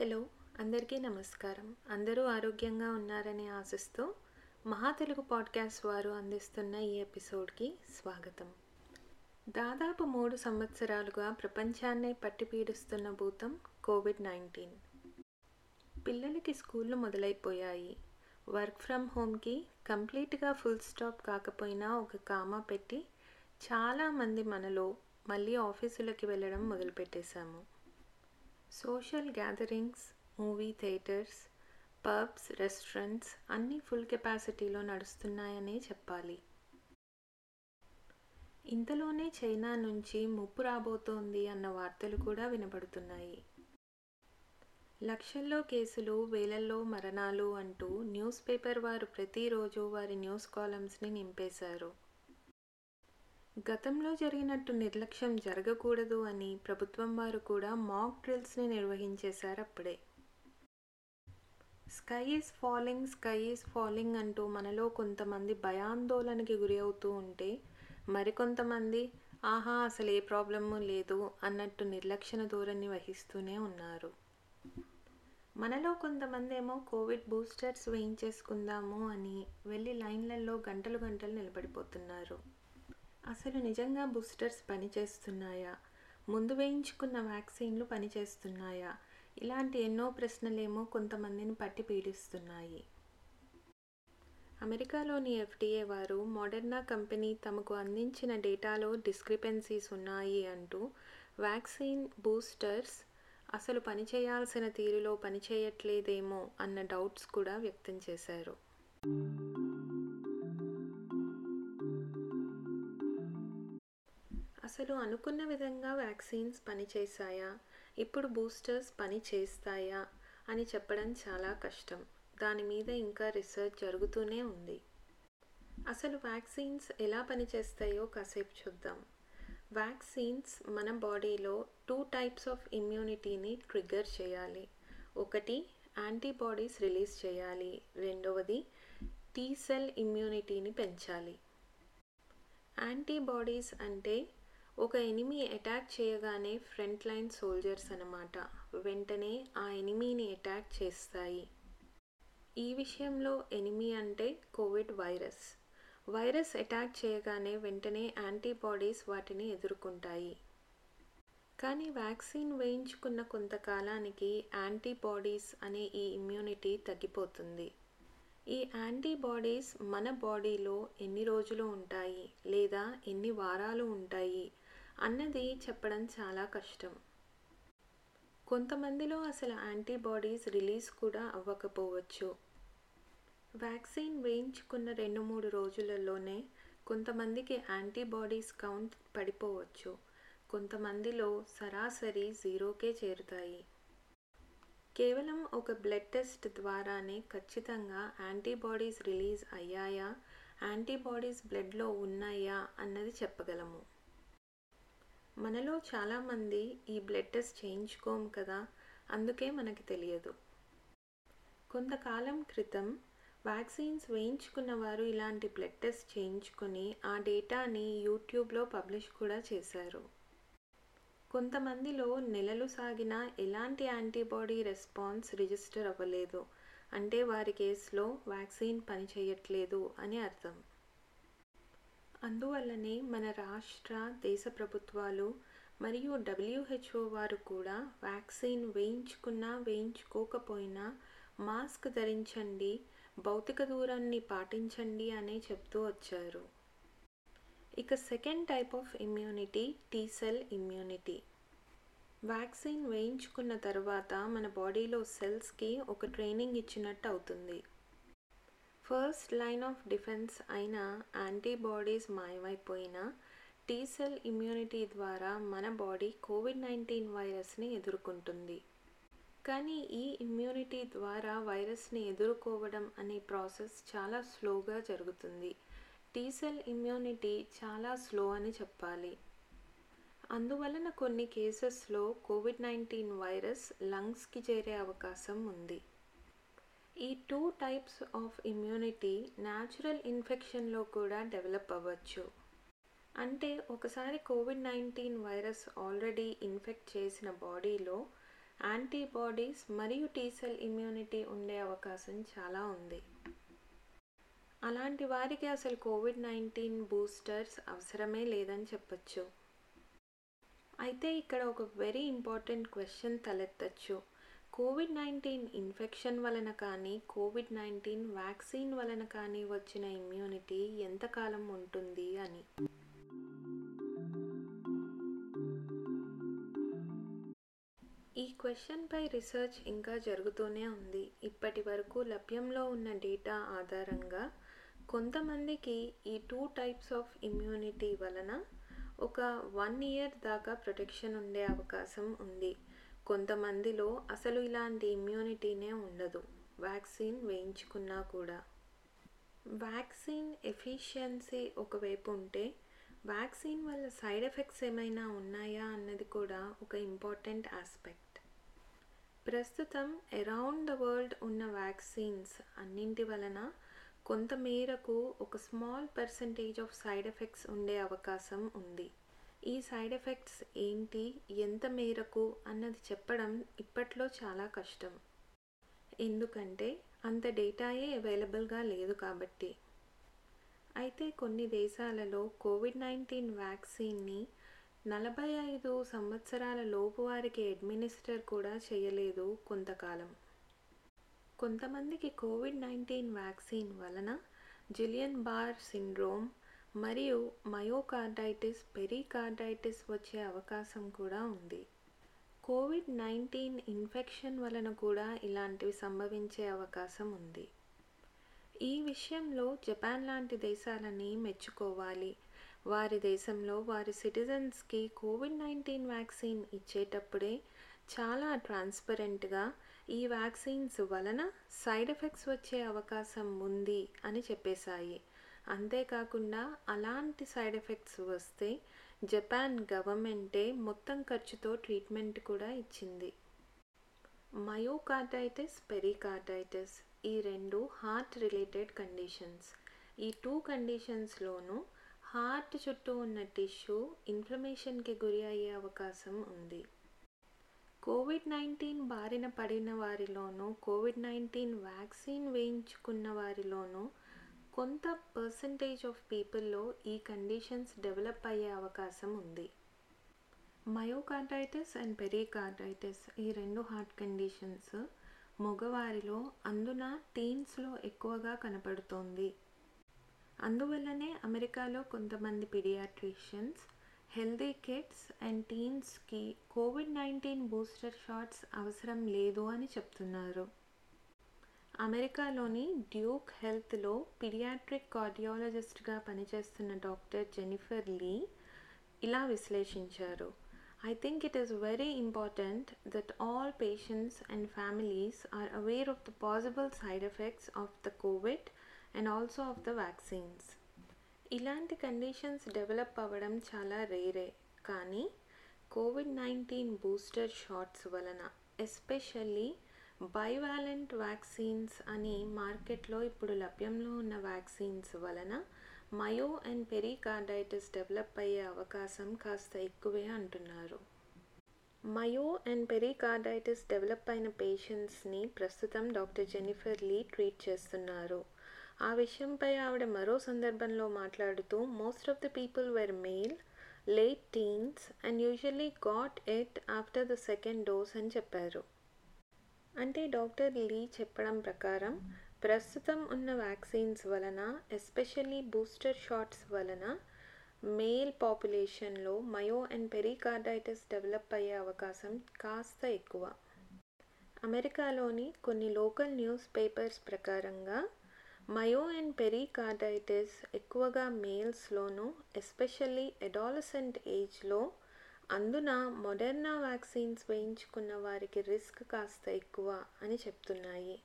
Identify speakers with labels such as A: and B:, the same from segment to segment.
A: Hello అందరికీ నమస్కారం. అందరూ ఆరోగ్యంగా ఉన్నారని ఆశిస్తూ మహా తెలుగు పాడ్కాస్ట్ వారు అందిస్తున్న ఈ ఎపిసోడ్కి స్వాగతం. దాదాపు మూడు సంవత్సరాలుగా ప్రపంచాన్నే పట్టిపీడిస్తున్న భూతం కోవిడ్ నైన్టీన్. పిల్లలకి స్కూళ్ళు మొదలైపోయాయి. వర్క్ ఫ్రమ్ హోమ్కి కంప్లీట్గా ఫుల్ స్టాప్ కాకపోయినా ఒక కామా పెట్టి చాలామంది మనలో మళ్ళీ ఆఫీసులకి వెళ్ళడం మొదలుపెట్టేశాము. Social gatherings movie theatres pubs restaurants అన్నీ ఫుల్ కెపాసిటీలో నడుస్తున్నాయనే చెప్పాలి. ఇంతలోనే చైనా నుంచి ముప్పు రాబోతోంది అన్న వార్తలు కూడా వినపడుతున్నాయి లక్షల్లో కేసులు వేలల్లో మరణాలు అంటూ న్యూస్ పేపర్ వారు ప్రతిరోజు వారి న్యూస్ కాలమ్స్ని నింపేశారు. గతంలో జరిగినట్టు నిర్లక్ష్యం జరగకూడదు అని ప్రభుత్వం వారు కూడా మాక్ డ్రిల్స్ని నిర్వహించేశారు అప్పుడే. Sky is falling sky is falling అంటూ మనలో కొంతమంది భయాందోళనకి గురి అవుతూ ఉంటే మరికొంతమంది ఆహా అసలు ఏ ప్రాబ్లము లేదు అన్నట్టు నిర్లక్షణ ధోరణి వహిస్తూనే ఉన్నారు. మనలో కొంతమంది ఏమో కోవిడ్ బూస్టర్స్ వేయించేసుకుందాము అని వెళ్ళి లైన్లలో గంటలు గంటలు నిలబడిపోతున్నారు. అసలు నిజంగా బూస్టర్స్ పనిచేస్తున్నాయా? ముందు వేయించుకున్న వ్యాక్సిన్లు పనిచేస్తున్నాయా? ఇలాంటి ఎన్నో ప్రశ్నలేమో కొంతమందిని పట్టి పీడిస్తున్నాయి. అమెరికాలోని ఎఫ్డీఏ వారు మోడర్నా కంపెనీ తమకు అందించిన డేటాలో డిస్క్రిపెన్సీస్ ఉన్నాయి అంటూ వ్యాక్సిన్ బూస్టర్స్ అసలు పనిచేయాల్సిన తీరులో పనిచేయట్లేదేమో అన్న డౌట్స్ కూడా వ్యక్తం చేశారు. అసలు అనుకున్న విధంగా వ్యాక్సిన్స్ పనిచేశాయా? ఇప్పుడు బూస్టర్స్ పని చేస్తాయా? అని చెప్పడం చాలా కష్టం. దాని మీద ఇంకా రీసెర్చ్ జరుగుతూనే ఉంది. అసలు వ్యాక్సిన్స్ ఎలా పనిచేస్తాయో కాసేపు చూద్దాం. వ్యాక్సిన్స్ మన బాడీలో టూ టైప్స్ ఆఫ్ ఇమ్యూనిటీని ట్రిగ్గర్ చేయాలి. ఒకటి యాంటీబాడీస్ రిలీజ్ చేయాలి. రెండవది టీ సెల్ ఇమ్యూనిటీని పెంచాలి. యాంటీబాడీస్ అంటే ఒక ఎనిమీ అటాక్ చేయగానే ఫ్రంట్ లైన్ సోల్జర్స్ అన్నమాట. వెంటనే ఆ ఎనిమీని అటాక్ చేస్తాయి. ఈ విషయంలో ఎనిమీ అంటే కోవిడ్ వైరస్ వైరస్ అటాక్ చేయగానే వెంటనే యాంటీబాడీస్ వాటిని ఎదుర్కొంటాయి. కానీ వ్యాక్సిన్ వేయించుకున్న కొంతకాలానికి యాంటీబాడీస్ అనే ఈ ఇమ్యూనిటీ తగ్గిపోతుంది. ఈ యాంటీబాడీస్ మన బాడీలో ఎన్ని రోజులు ఉంటాయి? లేదా ఎన్ని వారాలు ఉంటాయి? అన్నది చెప్పడం చాలా కష్టం. కొంతమందిలో అసలు యాంటీబాడీస్ రిలీజ్ కూడా అవ్వకపోవచ్చు. వ్యాక్సిన్ వేయించుకున్న రెండు మూడు రోజులలోనే కొంతమందికి యాంటీబాడీస్ కౌంట్ పడిపోవచ్చు. కొంతమందిలో సరాసరి జీరోకే చేరుతాయి. కేవలం ఒక బ్లడ్ టెస్ట్ ద్వారానే ఖచ్చితంగా యాంటీబాడీస్ రిలీజ్ అయ్యాయా? యాంటీబాడీస్ బ్లడ్లో ఉన్నాయా? అన్నది చెప్పగలము. మనలో చాలామంది ఈ బ్లడ్ టెస్ట్ చేయించుకోము కదా అందుకే మనకి తెలియదు. కొంతకాలం క్రితం వ్యాక్సిన్స్ వేయించుకున్న వారు ఇలాంటి బ్లడ్ టెస్ట్ చేయించుకొని ఆ డేటాని యూట్యూబ్లో పబ్లిష్ కూడా చేశారు. కొంతమందిలో నెలలు సాగిన ఎలాంటి యాంటీబాడీ రెస్పాన్స్ రిజిస్టర్ అవ్వలేదు. అంటే వారి కేసులో వ్యాక్సిన్ పనిచేయట్లేదు అని అర్థం. అందువల్లనే మన రాష్ట్ర దేశ ప్రభుత్వాలు మరియు డబ్ల్యూహెచ్ఓ వారు కూడా వ్యాక్సిన్ వేయించుకున్నా వేయించుకోకపోయినా మాస్క్ ధరించండి భౌతిక దూరాన్ని పాటించండి అనే చెప్తూ వచ్చారు. ఇక second type of immunity T cell immunity. Vaccine వేయించుకున్న తర్వాత మన బాడీలో సెల్స్కి ఒక ట్రైనింగ్ ఇచ్చినట్టు అవుతుంది. ఫస్ట్ లైన్ ఆఫ్ డిఫెన్స్ అయిన యాంటీబాడీస్ మాయమైపోయిన టీ సెల్ ఇమ్యూనిటీ ద్వారా మన బాడీ కోవిడ్ నైన్టీన్ వైరస్ని ఎదుర్కొంటుంది. కానీ ఈ ఇమ్యూనిటీ ద్వారా వైరస్ని ఎదుర్కోవడం అనే ప్రాసెస్ చాలా స్లోగా జరుగుతుంది. టీ సెల్ ఇమ్యూనిటీ చాలా స్లో అని చెప్పాలి. అందువలన కొన్ని కేసెస్లో కోవిడ్ నైన్టీన్ వైరస్ లంగ్స్కి చేరే అవకాశం ఉంది. ఈ two types of immunity natural ఇన్ఫెక్షన్లో కూడా డెవలప్ అవ్వచ్చు. అంటే ఒకసారి Covid nineteen virus already infect చేసిన బాడీలో యాంటీబాడీస్ మరియు టీసెల్ ఇమ్యూనిటీ ఉండే అవకాశం చాలా ఉంది. అలాంటి వారికి అసలు కోవిడ్ నైన్టీన్ బూస్టర్స్ అవసరమే లేదని చెప్పచ్చు. అయితే ఇక్కడ ఒక వెరీ ఇంపార్టెంట్ క్వశ్చన్ తలెత్తచ్చు. కోవిడ్ నైన్టీన్ ఇన్ఫెక్షన్ వలన కానీ కోవిడ్ నైన్టీన్ వ్యాక్సిన్ వలన కానీ వచ్చిన ఇమ్యూనిటీ ఎంతకాలం ఉంటుంది అని. ఈ క్వశ్చన్పై రీసెర్చ్ ఇంకా జరుగుతూనే ఉంది. ఇప్పటి వరకు లభ్యంలో ఉన్న డేటా ఆధారంగా కొంతమందికి ఈ టూ టైప్స్ ఆఫ్ ఇమ్యూనిటీ వలన ఒక వన్ ఇయర్ దాకా ప్రొటెక్షన్ ఉండే అవకాశం ఉంది. కొంతమందిలో అసలు ఇలాంటి ఇమ్యూనిటీనే ఉండదు. వ్యాక్సిన్ వేయించుకున్నా కూడా. వ్యాక్సిన్ ఎఫిషియన్సీ ఒకవైపు ఉంటే వ్యాక్సిన్ వల్ల సైడ్ ఎఫెక్ట్స్ ఏమైనా ఉన్నాయా అన్నది కూడా ఒక ఇంపార్టెంట్ ఆస్పెక్ట్ ప్రస్తుతం అరౌండ్ ద వరల్డ్ ఉన్న వ్యాక్సిన్స్ అన్నింటి వలన కొంత మేరకు ఒక small percentage of side effects ఉండే అవకాశం ఉంది. ఈ సైడ్ ఎఫెక్ట్స్ ఏంటి? ఎంత మేరకు? అన్నది చెప్పడం ఇప్పట్లో చాలా కష్టం. ఎందుకంటే అంత డేటాయే అవైలబుల్గా లేదు కాబట్టి. అయితే కొన్ని దేశాలలో కోవిడ్ నైన్టీన్ వ్యాక్సిన్ని నలభై ఐదు సంవత్సరాల లోపు వారికి అడ్మినిస్టర్ కూడా చేయలేదు కొంతకాలం. కొంతమందికి కోవిడ్ నైన్టీన్ వ్యాక్సిన్ వలన జిలియన్ బార్ సిండ్రోమ్ మరియు మయోకార్డైటిస్ పెరికార్డైటిస్ వచ్చే అవకాశం కూడా ఉంది. కోవిడ్ నైన్టీన్ ఇన్ఫెక్షన్ వలన కూడా ఇలాంటివి సంభవించే అవకాశం ఉంది. ఈ విషయంలో జపాన్ లాంటి దేశాలని మెచ్చుకోవాలి. వారి దేశంలో వారి సిటిజన్స్కి కోవిడ్ నైన్టీన్ వ్యాక్సిన్ ఇచ్చేటప్పుడే చాలా ట్రాన్స్పరెంట్గా ఈ వ్యాక్సిన్స్ వలన సైడ్ ఎఫెక్ట్స్ వచ్చే అవకాశం ఉంది అని చెప్పేశాయి. అంతేకాకుండా అలాంటి సైడ్ ఎఫెక్ట్స్ వస్తే జపాన్ గవర్నమెంటే మొత్తం ఖర్చుతో ట్రీట్మెంట్ కూడా ఇచ్చింది. మయోకార్డైటిస్ పెరికార్డైటిస్ ఈ రెండు హార్ట్ రిలేటెడ్ కండిషన్స్. ఈ టూ కండిషన్స్లోనూ హార్ట్ చుట్టూ ఉన్న టిష్యూ ఇన్ఫ్లమేషన్కి గురి అయ్యే అవకాశం ఉంది. కోవిడ్ నైన్టీన్ బారిన పడిన వారిలోనూ కోవిడ్ నైన్టీన్ వ్యాక్సిన్ వేయించుకున్న వారిలోనూ కొంత పర్సంటేజ్ ఆఫ్ పీపుల్లో ఈ కండిషన్స్ డెవలప్ అయ్యే అవకాశం ఉంది. మయోకార్డైటిస్ అండ్ పెరికార్డైటిస్ ఈ రెండు హార్ట్ కండిషన్స్ మగవారిలో అందున టీన్స్లో ఎక్కువగా కనపడుతోంది. అందువల్లనే అమెరికాలో కొంతమంది పిడియాట్రిషియన్స్ హెల్దీ కిడ్స్ అండ్ టీన్స్కి కోవిడ్ నైన్టీన్ బూస్టర్ షాట్స్ అవసరం లేదు అని చెప్తున్నారు. అమెరికాలోని డ్యూక్ హెల్త్లో పిడియాట్రిక్ కార్డియాలజిస్ట్గా పనిచేస్తున్న డాక్టర్ జెనిఫర్ లీ ఇలా విశ్లేషించారు. I think it is very important that all patients and families are aware of the possible side effects of the Covid and also of the vaccines. ఇలాంటి conditions develop అవ్వడం చాలా రేరే కానీ Covid nineteen booster shots వలన especially bivalent vaccines అని మార్కెట్లో ఇప్పుడు లభ్యంలో ఉన్న vaccines వలన మయో అండ్ పెరికార్డైటిస్ డెవలప్ అయ్యే అవకాశం కాస్త ఎక్కువే అంటున్నారు. మయో అండ్ పెరికార్డైటిస్ డెవలప్ అయిన పేషెంట్స్ని ప్రస్తుతం డాక్టర్ జెనిఫర్ లీ ట్రీట్ చేస్తున్నారు. ఆ విషయంపై ఆవిడ మరో సందర్భంలో మాట్లాడుతూ most of the people were male late teens and usually got it after the second dose అని చెప్పారు. అంటే డాక్టర్ లీ చెప్పడం ప్రకారం ప్రస్తుతం ఉన్న వ్యాక్సిన్స్ వలన ఎస్పెషల్లీ బూస్టర్ షాట్స్ వలన మేల్ పాపులేషన్లో మయో అండ్ పెరికార్డైటిస్ డెవలప్ అయ్యే అవకాశం కాస్త ఎక్కువ. అమెరికాలోని కొన్ని లోకల్ న్యూస్ పేపర్స్ ప్రకారంగా మయో అండ్ పెరికార్డైటిస్ ఎక్కువగా మేల్స్లోనూ ఎస్పెషల్లీ ఎడాలసెంట్ ఏజ్లో అందున మొడర్నా వ్యాక్సిన్స్ వేయించుకున్న వారికి రిస్క్ కాస్త ఎక్కువ అని చెప్తున్నాయి.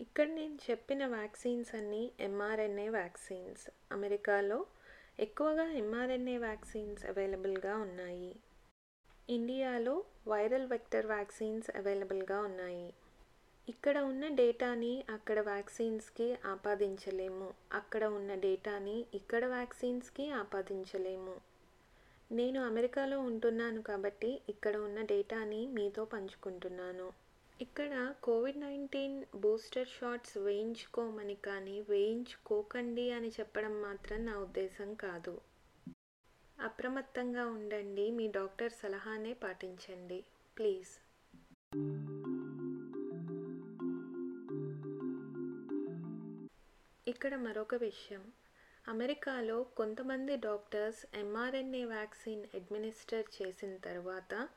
A: ఇక్కడ నేను చెప్పిన వ్యాక్సిన్స్ అన్నీ ఎంఆర్ఎన్ఏ వ్యాక్సిన్స్. అమెరికాలో ఎక్కువగా ఎంఆర్ఎన్ఏ వ్యాక్సిన్స్ అవైలబుల్గా ఉన్నాయి. ఇండియాలో వైరల్ వెక్టర్ వ్యాక్సిన్స్ అవైలబుల్గా ఉన్నాయి. ఇక్కడ ఉన్న డేటాని అక్కడ వ్యాక్సిన్స్కి ఆపాదించలేము. అక్కడ ఉన్న డేటాని ఇక్కడ వ్యాక్సిన్స్కి ఆపాదించలేము. నేను అమెరికాలో ఉంటున్నాను కాబట్టి ఇక్కడ ఉన్న డేటాని మీతో పంచుకుంటున్నాను. ఇక్కడ కోవిడ్ నైన్టీన్ బూస్టర్ షాట్స్ వేయించుకోమని కానీ వేయించుకోకండి అని చెప్పడం మాత్రం నా ఉద్దేశం కాదు. అప్రమత్తంగా ఉండండి మీ డాక్టర్ సలహానే పాటించండి. ప్లీజ్. ఇక్కడ మరొక విషయం. అమెరికాలో కొంతమంది డాక్టర్స్ ఎంఆర్ఎన్ఏ వ్యాక్సిన్ అడ్మినిస్టర్ చేసిన తర్వాత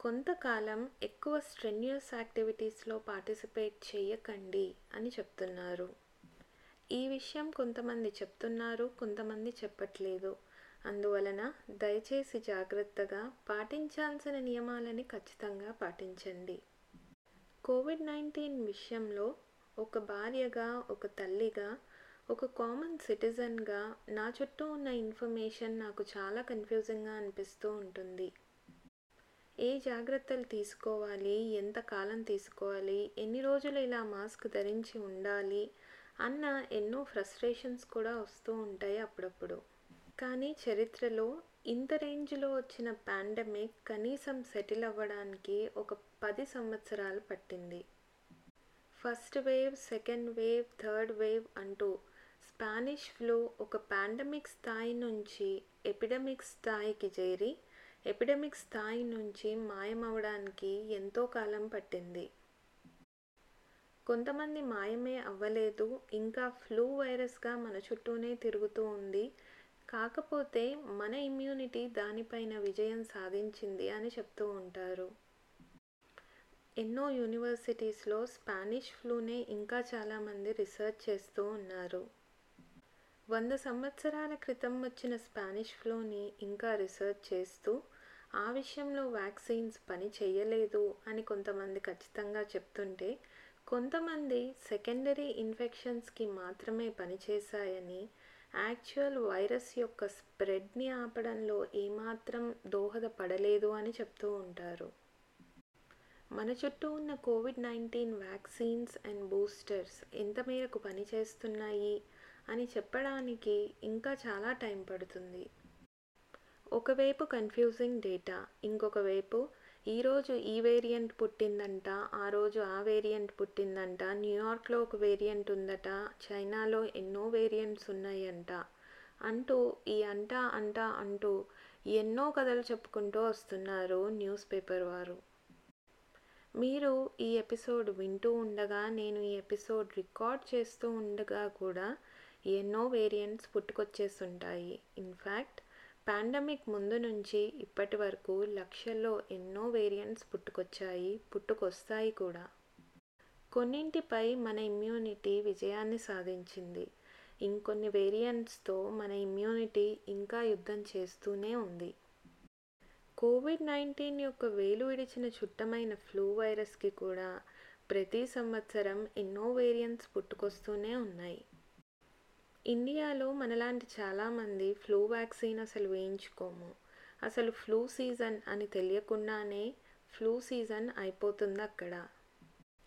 A: కొంతకాలం ఎక్కువ స్ట్రెన్యూస్ యాక్టివిటీస్లో పార్టిసిపేట్ చేయకండి అని చెప్తున్నారు. ఈ విషయం కొంతమంది చెప్తున్నారు కొంతమంది చెప్పట్లేదు. అందువలన దయచేసి జాగ్రత్తగా పాటించాల్సిన నియమాలని ఖచ్చితంగా పాటించండి. కోవిడ్ నైన్టీన్ విషయంలో ఒక భార్యగా ఒక తల్లిగా ఒక కామన్ సిటిజన్గా నా చుట్టూ ఉన్న ఇన్ఫర్మేషన్ నాకు చాలా కన్ఫ్యూజింగ్గా అనిపిస్తూ ఉంటుంది. ఏ జాగ్రత్తలు తీసుకోవాలి? ఎంత కాలం తీసుకోవాలి? ఎన్ని రోజులు ఇలా మాస్క్ ధరించి ఉండాలి? అన్న ఎన్నో ఫ్రస్ట్రేషన్స్ కూడా వస్తూ ఉంటాయి అప్పుడప్పుడు. కానీ చరిత్రలో ఇంత రేంజ్లో వచ్చిన పాండమిక్ కనీసం సెటిల్ అవ్వడానికి ఒక పది సంవత్సరాలు పట్టింది. First wave second wave third wave అంటూ స్పానిష్ ఫ్లూ ఒక పాండమిక్ స్థాయి నుంచి ఎపిడమిక్ స్థాయికి చేరి ఎపిడమిక్ స్థాయి నుంచి మాయమవడానికి ఎంతో కాలం పట్టింది. కొంతమంది మాయమే అవ్వలేదు ఇంకా ఫ్లూ వైరస్గా మన చుట్టూనే తిరుగుతూ ఉంది. కాకపోతే మన ఇమ్యూనిటీ దానిపైన విజయం సాధించింది అని చెప్తూ ఉంటారు. ఎన్నో యూనివర్సిటీస్లో స్పానిష్ ఫ్లూనే ఇంకా చాలామంది రీసెర్చ్ చేస్తూ ఉన్నారు. వంద సంవత్సరాల క్రితం వచ్చిన స్పానిష్ ఫ్లూని ఇంకా రీసెర్చ్ చేస్తూ ఆ విషయంలో వ్యాక్సిన్స్ పని చేయలేదు అని కొంతమంది ఖచ్చితంగా చెప్తుంటే కొంతమంది సెకండరీ ఇన్ఫెక్షన్స్కి మాత్రమే పనిచేశాయని యాక్చువల్ వైరస్ యొక్క స్ప్రెడ్ని ఆపడంలో ఏమాత్రం దోహదపడలేదు అని చెప్తూ ఉంటారు. మన చుట్టూ ఉన్న Covid nineteen vaccines and boosters ఎంత మేరకు పనిచేస్తున్నాయి అని చెప్పడానికి ఇంకా చాలా టైం పడుతుంది. ఒకవైపు కన్ఫ్యూజింగ్ డేటా ఇంకొక వైపు ఈరోజు ఈ వేరియంట్ పుట్టిందంట ఆ రోజు ఆ వేరియంట్ పుట్టిందంట న్యూయార్క్లో ఒక వేరియంట్ ఉందట చైనాలో ఎన్నో వేరియంట్స్ ఉన్నాయంట అంటూ ఈ అంట అంట అంటూ ఎన్నో కథలు చెప్పుకుంటూ వస్తున్నారు న్యూస్ పేపర్ వారు. మీరు ఈ ఎపిసోడ్ వింటూ ఉండగా నేను ఈ ఎపిసోడ్ రికార్డ్ చేస్తూ ఉండగా కూడా ఎన్నో వేరియంట్స్ పుట్టుకొచ్చేస్తుంటాయి. ఇన్ఫ్యాక్ట్ పాండమిక్ ముందు నుంచి ఇప్పటి వరకు లక్షల్లో ఎన్నో వేరియంట్స్ పుట్టుకొచ్చాయి పుట్టుకొస్తాయి కూడా. కొన్నింటిపై మన ఇమ్యూనిటీ విజయాన్ని సాధించింది. ఇంకొన్ని వేరియంట్స్తో మన ఇమ్యూనిటీ ఇంకా యుద్ధం చేస్తూనే ఉంది. కోవిడ్ నైన్టీన్ యొక్క వేలు విడిచిన చుట్టమైన ఫ్లూ వైరస్కి కూడా ప్రతి సంవత్సరం ఎన్నో వేరియంట్స్ పుట్టుకొస్తూనే ఉన్నాయి. ఇండియాలో మనలాంటి చాలామంది ఫ్లూ వ్యాక్సిన్ అసలు వేయించుకోము. అసలు ఫ్లూ సీజన్ అని తెలియకుండానే ఫ్లూ సీజన్ అయిపోతుంది అక్కడ.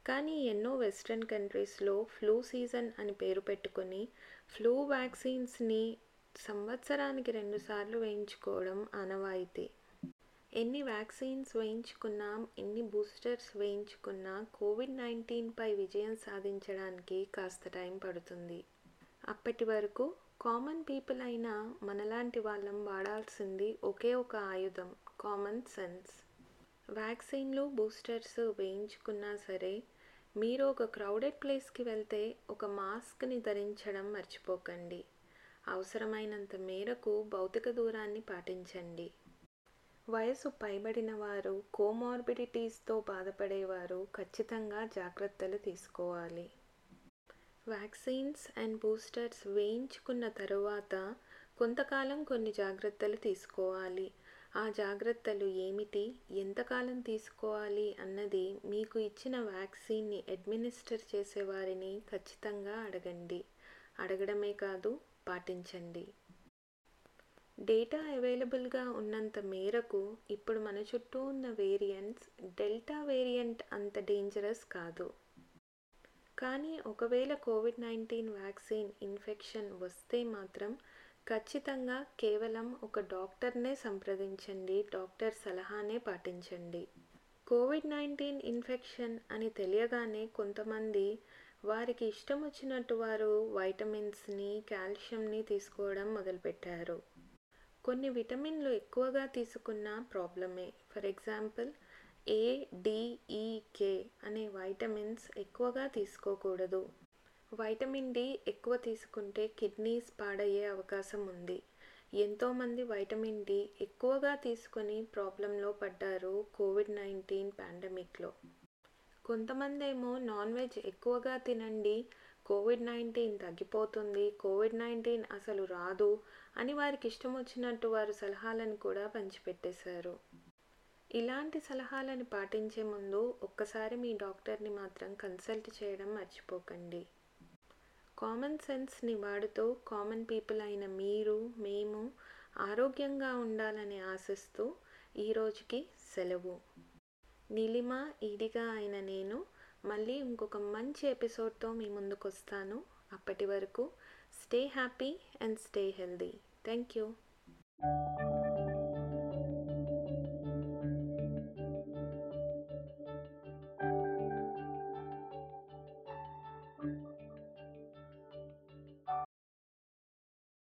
A: కానీ ఎన్నో వెస్ట్రన్ కంట్రీస్లో ఫ్లూ సీజన్ అని పేరు పెట్టుకొని ఫ్లూ వ్యాక్సిన్స్ని సంవత్సరానికి రెండుసార్లు వేయించుకోవడం ఆనవాయితీ. ఎన్ని వ్యాక్సిన్స్ వేయించుకున్నా ఎన్ని బూస్టర్స్ వేయించుకున్నా కోవిడ్ నైన్టీన్పై విజయం సాధించడానికి కాస్త టైం పడుతుంది. అప్పటి వరకు కామన్ పీపుల్ అయిన మనలాంటి వాళ్ళం వాడాల్సింది ఒకే ఒక ఆయుధం కామన్ సెన్స్ వ్యాక్సిన్లు బూస్టర్స్ వేయించుకున్నా సరే మీరు ఒక క్రౌడెడ్ ప్లేస్కి వెళ్తే ఒక మాస్క్ని ధరించడం మర్చిపోకండి. అవసరమైనంత మేరకు భౌతిక దూరాన్ని పాటించండి. వయసు పైబడిన వారు కోమార్బిడిటీస్తో బాధపడేవారు ఖచ్చితంగా జాగ్రత్తలు తీసుకోవాలి. వ్యాక్సిన్స్ అండ్ బూస్టర్స్ వేయించుకున్న తరువాత కొంతకాలం కొన్ని జాగ్రత్తలు తీసుకోవాలి. ఆ జాగ్రత్తలు ఏమిటి? ఎంతకాలం తీసుకోవాలి అన్నది మీకు ఇచ్చిన వ్యాక్సిన్ని అడ్మినిస్టర్ చేసేవారిని ఖచ్చితంగా అడగండి. అడగడమే కాదు పాటించండి. డేటా అవైలబుల్గా ఉన్నంత మేరకు ఇప్పుడు మన చుట్టూ ఉన్న వేరియంట్స్ డెల్టా వేరియంట్ అంత డేంజరస్ కాదు. కానీ ఒకవేళ కోవిడ్ నైన్టీన్ వ్యాక్సిన్ ఇన్ఫెక్షన్ వస్తే మాత్రం ఖచ్చితంగా కేవలం ఒక డాక్టర్నే సంప్రదించండి డాక్టర్ సలహానే పాటించండి. కోవిడ్ నైన్టీన్ ఇన్ఫెక్షన్ అని తెలియగానే కొంతమంది వారికి ఇష్టం వచ్చినట్టు వారు వైటమిన్స్ని కాల్షియంని తీసుకోవడం మొదలుపెట్టారు. కొన్ని విటమిన్లు ఎక్కువగా తీసుకున్న ప్రాబ్లమే. ఫర్ ఎగ్జాంపుల్ ఏ e, అనే వైటమిన్స్ ఎక్కువగా తీసుకోకూడదు. వైటమిన్ డి ఎక్కువ తీసుకుంటే కిడ్నీస్ పాడయ్యే అవకాశం ఉంది. ఎంతోమంది వైటమిన్ డి ఎక్కువగా తీసుకొని ప్రాబ్లంలో పడ్డారు కోవిడ్ నైన్టీన్ పాండమిక్లో కొంతమంది ఏమో నాన్ వెజ్ ఎక్కువగా తినండి కోవిడ్ నైన్టీన్ తగ్గిపోతుంది కోవిడ్ నైన్టీన్ అసలు రాదు అని వారికి ఇష్టం వచ్చినట్టు వారు సలహాలను కూడా పంచిపెట్టేశారు. ఇలాంటి సలహాలను పాటించే ముందు ఒక్కసారి మీ డాక్టర్ని మాత్రం కన్సల్ట్ చేయడం మర్చిపోకండి. కామన్ సెన్స్ని వాడుతూ కామన్ పీపుల్ అయిన మీరు మేము ఆరోగ్యంగా ఉండాలని ఆశిస్తూ ఈరోజుకి సెలవు. నీలిమ ఈడిగా అయిన నేను మళ్ళీ ఇంకొక మంచి ఎపిసోడ్తో మీ ముందుకు వస్తాను అప్పటి వరకు stay happy and stay healthy. Thank you.